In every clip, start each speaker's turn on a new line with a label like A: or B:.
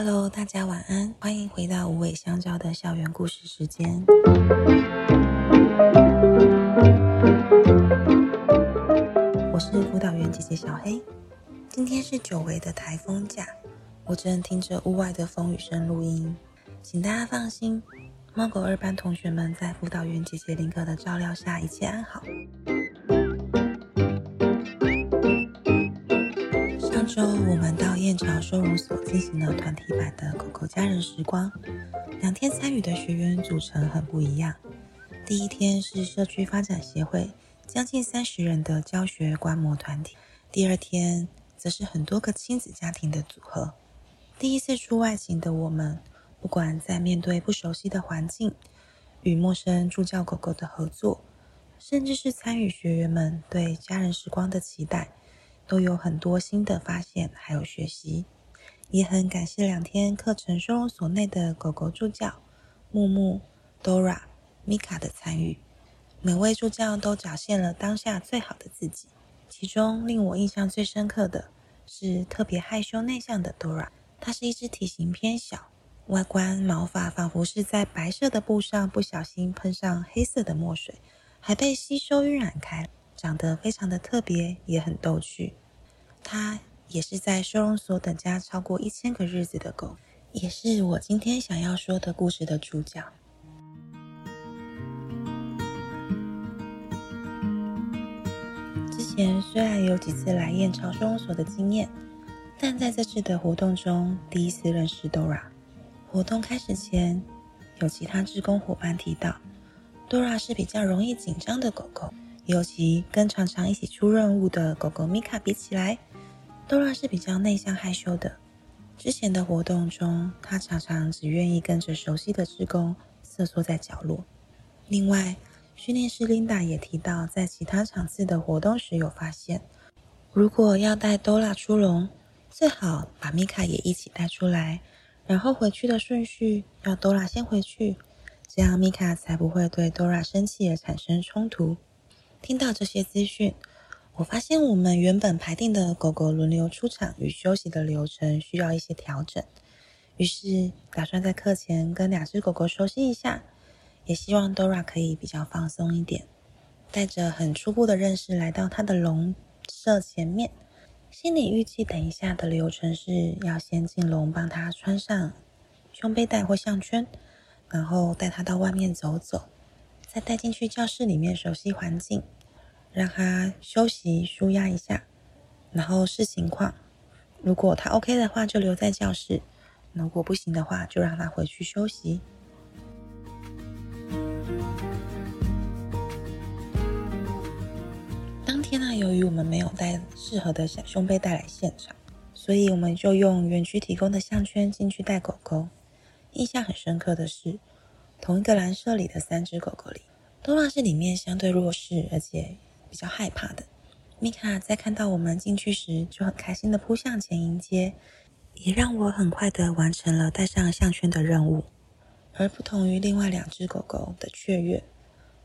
A: Hello，大家晚安，欢迎回到无尾香蕉的校园故事时间。我是辅导员姐姐小黑。今天是久违的台风假，我正听着屋外的风雨声录音，请大家放心，猫狗二班同学们在辅导员姐姐林哥的照料下，一切安好。周我们到燕巢收容所进行了团体版的狗狗家人时光，两天参与的学员组成很不一样。第一天是社区发展协会将近三十人的教学观摩团体，第二天则是很多个亲子家庭的组合。第一次出外勤的我们，不管在面对不熟悉的环境，与陌生助教狗狗的合作，甚至是参与学员们对家人时光的期待。都有很多新的发现，还有学习，也很感谢两天课程收容所内的狗狗助教木木、Dora、Mika 的参与。每位助教都展现了当下最好的自己。其中令我印象最深刻的是特别害羞内向的 Dora，它是一只体型偏小、外观毛发仿佛是在白色的布上不小心喷上黑色的墨水，还被吸收晕染开。长得非常的特别，也很逗趣。它也是在收容所等家超过一千个日子的狗，也是我今天想要说的故事的主角。之前虽然有几次来燕巢收容所的经验，但在这次的活动中，第一次认识 Dora。活动开始前，有其他志工伙伴提到，Dora 是比较容易紧张的狗狗。尤其跟常常一起出任务的狗狗米卡比起来，Dora 是比较内向害羞的。之前的活动中，它常常只愿意跟着熟悉的志工瑟缩在角落。另外，训练师 Linda 也提到，在其他场次的活动时有发现，如果要带 Dora 出笼，最好把米卡也一起带出来，然后回去的顺序要 Dora 先回去，这样米卡才不会对 Dora 生气而产生冲突。听到这些资讯，我发现我们原本排定的狗狗轮流出场与休息的流程需要一些调整，于是打算在课前跟两只狗狗熟悉一下，也希望 Dora 可以比较放松一点，带着很初步的认识来到它的笼舍前面，心里预计等一下的流程是要先进笼帮它穿上胸背带或项圈，然后带它到外面走走。再带进去教室里面熟悉环境，让他休息舒压一下，然后视情况。如果他 OK 的话，就留在教室；如果不行的话，就让他回去休息。当天呢，由于我们没有带适合的小胸背带来现场，所以我们就用园区提供的项圈进去带狗狗。印象很深刻的是，同一个蓝色里的三只狗狗里多拉是里面相对弱势而且比较害怕的。米卡在看到我们进去时，就很开心的扑向前迎接，也让我很快的完成了带上项圈的任务。而不同于另外两只狗狗的雀跃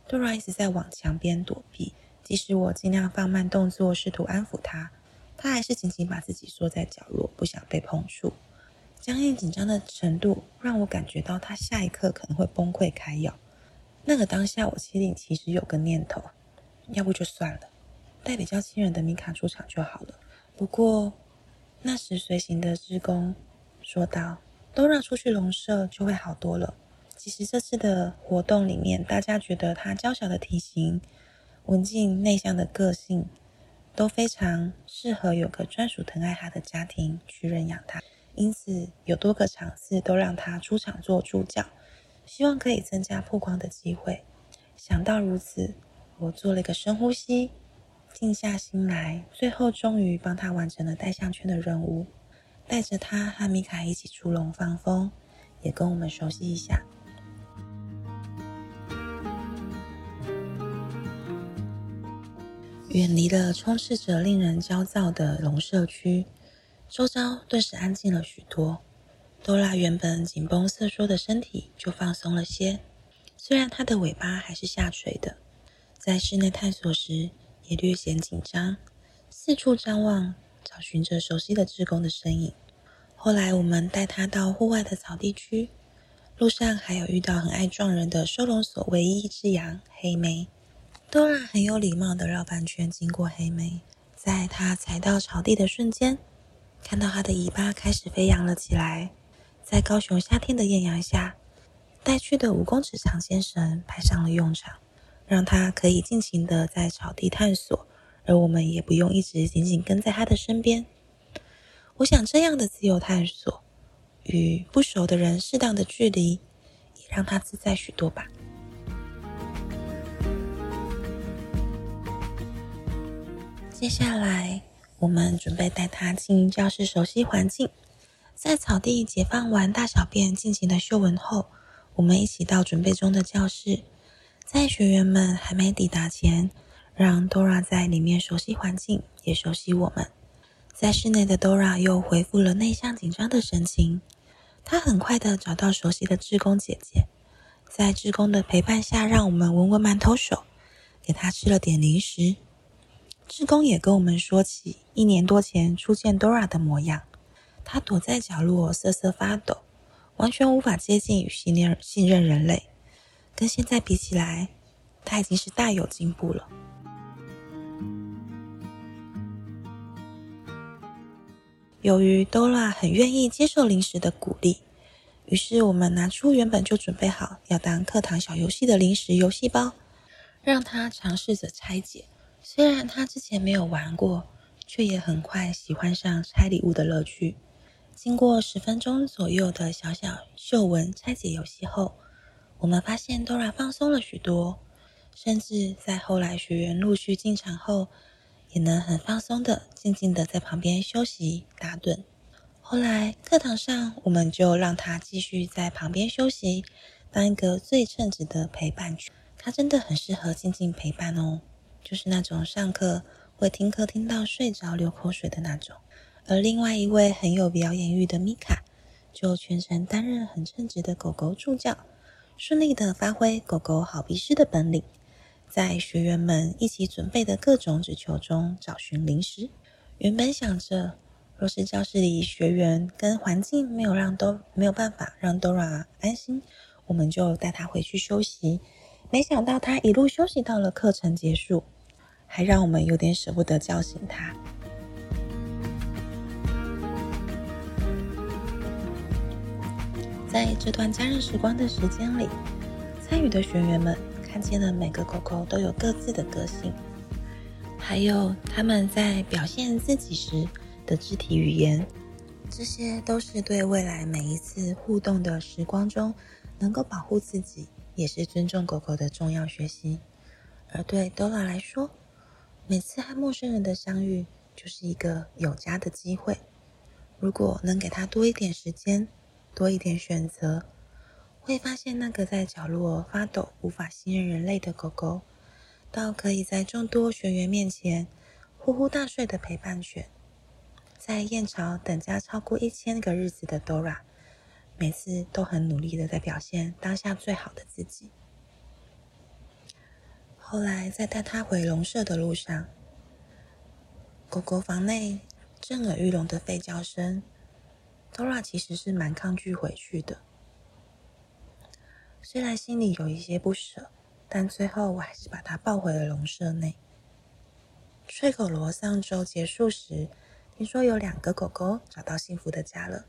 A: 多拉一直在往墙边躲避，即使我尽量放慢动作，试图安抚它，它还是紧紧把自己缩在角落，不想被碰触。僵硬紧张的程度让我感觉到他下一刻可能会崩溃开咬。那个当下，我心里其实有个念头，要不就算了，带比较亲人的米卡出场就好了。不过那时随行的志工说道：“都让出去笼舍就会好多了。”其实这次的活动里面，大家觉得他娇小的体型、文静内向的个性都非常适合有个专属疼爱他的家庭去认养他。因此，有多个场次都让他出场做助教，希望可以增加曝光的机会。想到如此，我做了一个深呼吸，静下心来，最后终于帮他完成了带项圈的任务，带着他和米卡一起出笼放风，也跟我们熟悉一下。远离了充斥着令人焦躁的笼舍区。周遭顿时安静了许多多拉原本紧绷瑟缩的身体就放松了些，虽然它的尾巴还是下垂的，在室内探索时也略显紧张，四处张望，找寻着熟悉的志工的身影。后来我们带他到户外的草地区，路上还有遇到很爱撞人的收容所唯一一只羊黑莓。多拉很有礼貌的绕半圈经过黑莓，在它踩到草地的瞬间，看到他的尾巴开始飞扬了起来。在高雄夏天的艳阳下，带去的五公尺长纤绳派上了用场，让他可以尽情的在草地探索，而我们也不用一直紧紧跟在他的身边。我想这样的自由探索，与不熟的人适当的距离，也让他自在许多吧。接下来，我们准备带他进教室熟悉环境。在草地解放完大小便、尽情的嗅闻后，我们一起到准备中的教室。在学员们还没抵达前，让 Dora 在里面熟悉环境，也熟悉我们。在室内的 Dora 又恢复了内向紧张的神情。她很快的找到熟悉的志工姐姐，在志工的陪伴下，让我们闻闻馒头手，给她吃了点零食。志工也跟我们说起一年多前初见 Dora 的模样。她躲在角落瑟瑟发抖，完全无法接近与信任信任人类。跟现在比起来，他已经是大有进步了。由于 Dora 很愿意接受零食的鼓励，于是我们拿出原本就准备好要当课堂小游戏的零食游戏包，让他尝试着拆解。虽然他之前没有玩过，却也很快喜欢上拆礼物的乐趣。经过十分钟左右的小小嗅闻拆解游戏后，我们发现 Dora 放松了许多，甚至在后来学员陆续进场后，也能很放松的、静静的在旁边休息打盹。后来课堂上，我们就让他继续在旁边休息，当一个最称职的陪伴犬。他真的很适合静静陪伴哦，就是那种上课会听课听到睡着流口水的那种。而另外一位很有表演欲的米卡，就全程担任很称职的狗狗助教，顺利的发挥狗狗好鼻师的本领。在学员们一起准备的各种纸球中找寻零食。原本想着，若是教室里学员跟环境没有让都没有办法让 Dora 安心，我们就带她回去休息。没想到她一路休息到了课程结束，还让我们有点舍不得叫醒他。在这段家人时光的时间里，参与的学员们。看见了每个狗狗都有各自的个性，还有他们在表现自己时的肢体语言，这些都是对未来每一次互动的时光中能够保护自己，也是尊重狗狗的重要学习。而对 Dora 来说，每次和陌生人的相遇就是一个有家的机会。如果能给他多一点时间，多一点选择。会发现那个在角落发抖、无法信任人类的狗狗，到可以在众多学员面前呼呼大睡的陪伴犬，在燕巢等家超过一千个日子的 Dora，每次都很努力的在表现当下最好的自己。后来在带它回笼舍的路上，狗狗房内震耳欲聋的吠叫声，Dora 其实是蛮抗拒回去的。虽然心里有一些不舍，但最后我还是把它抱回了笼舍内。吹狗罗上周结束时，听说有两个狗狗找到幸福的家了，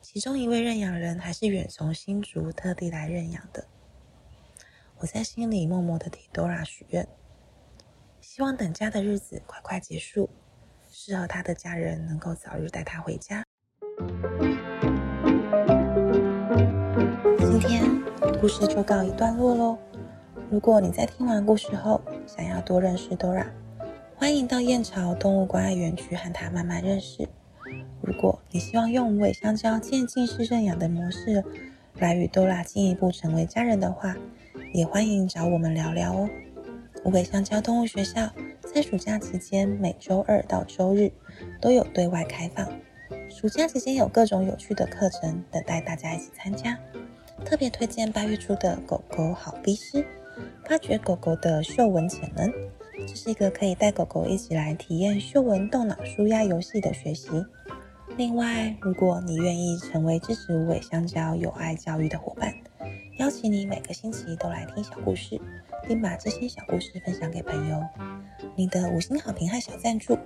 A: 其中一位认养人还是远从新竹特地来认养的。我在心里默默的替 Dora 许愿，希望等家的日子快快结束，适合他的家人能够早日带他回家。今天。故事就告一段落喽。如果你在听完故事后想要多认识 Dora，欢迎到燕巢动物关爱园区和它慢慢认识。如果你希望用无尾香蕉渐进式认养的模式来与 Dora 进一步成为家人的话，也欢迎找我们聊聊哦。无尾香蕉动物学校在暑假期间每周二到周日都有对外开放，暑假期间有各种有趣的课程等待大家一起参加。特别推荐八月初的狗狗好逼师，发掘狗狗的嗅闻潜能。这是一个可以带狗狗一起来体验嗅闻动脑舒压游戏的学习。另外，如果你愿意成为支持无尾香蕉有爱教育的伙伴，邀请你每个星期都来听小故事，并把这些小故事分享给朋友。你的五星好评和小赞助、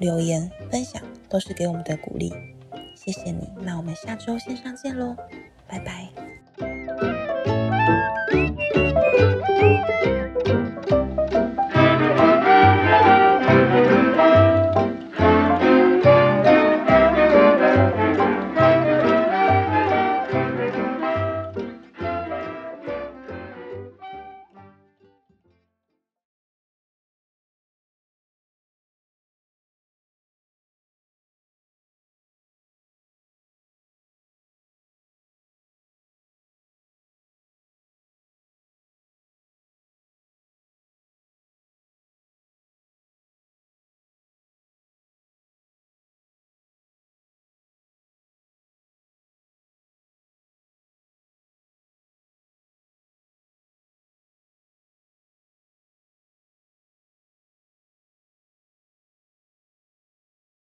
A: 留言、分享都是给我们的鼓励，谢谢你。那我们下周线上见喽，拜拜。